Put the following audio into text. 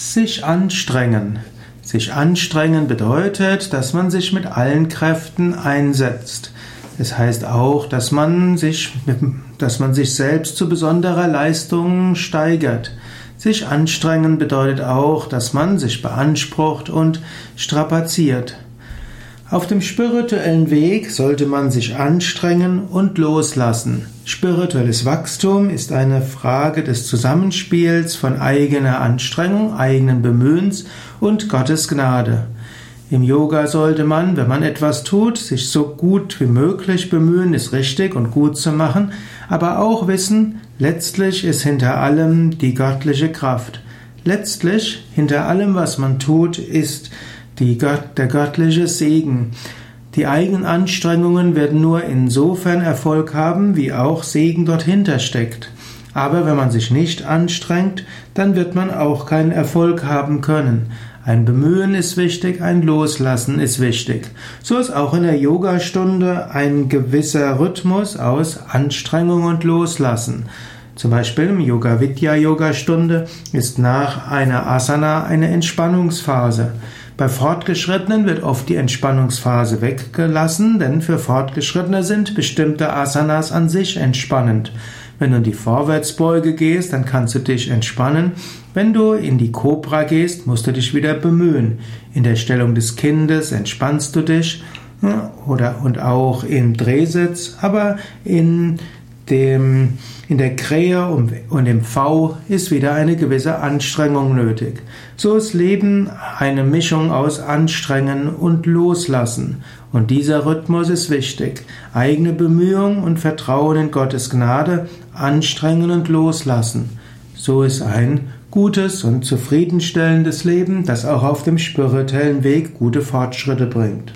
Sich anstrengen. Sich anstrengen bedeutet, dass man sich mit allen Kräften einsetzt. Es heißt auch, dass man sich, dass man sich selbst zu besonderer Leistung steigert. Sich anstrengen bedeutet auch, dass man sich beansprucht und strapaziert. Auf dem spirituellen Weg sollte man sich anstrengen und loslassen. Spirituelles Wachstum ist eine Frage des Zusammenspiels von eigener Anstrengung, eigenen Bemühens und Gottes Gnade. Im Yoga sollte man, wenn man etwas tut, sich so gut wie möglich bemühen, es richtig und gut zu machen, aber auch wissen, letztlich ist hinter allem die göttliche Kraft. Letztlich, hinter allem, was man tut, ist Gott, der göttliche Segen. Die eigenen Anstrengungen werden nur insofern Erfolg haben, wie auch Segen dorthinter steckt. Aber wenn man sich nicht anstrengt, dann wird man auch keinen Erfolg haben können. Ein Bemühen ist wichtig, ein Loslassen ist wichtig. So ist auch in der Yogastunde ein gewisser Rhythmus aus Anstrengung und Loslassen. Zum Beispiel im Yoga Vidya Yoga ist nach einer Asana eine Entspannungsphase. Bei Fortgeschrittenen wird oft die Entspannungsphase weggelassen, denn für Fortgeschrittene sind bestimmte Asanas an sich entspannend. Wenn du in die Vorwärtsbeuge gehst, dann kannst du dich entspannen. Wenn du in die Cobra gehst, musst du dich wieder bemühen. In der Stellung des Kindes entspannst du dich oder und auch im Drehsitz, aber in dem, in der Krähe und im V ist wieder eine gewisse Anstrengung nötig. So ist Leben eine Mischung aus Anstrengen und Loslassen. Und dieser Rhythmus ist wichtig. Eigene Bemühung und Vertrauen in Gottes Gnade, Anstrengen und Loslassen. So ist ein gutes und zufriedenstellendes Leben, das auch auf dem spirituellen Weg gute Fortschritte bringt.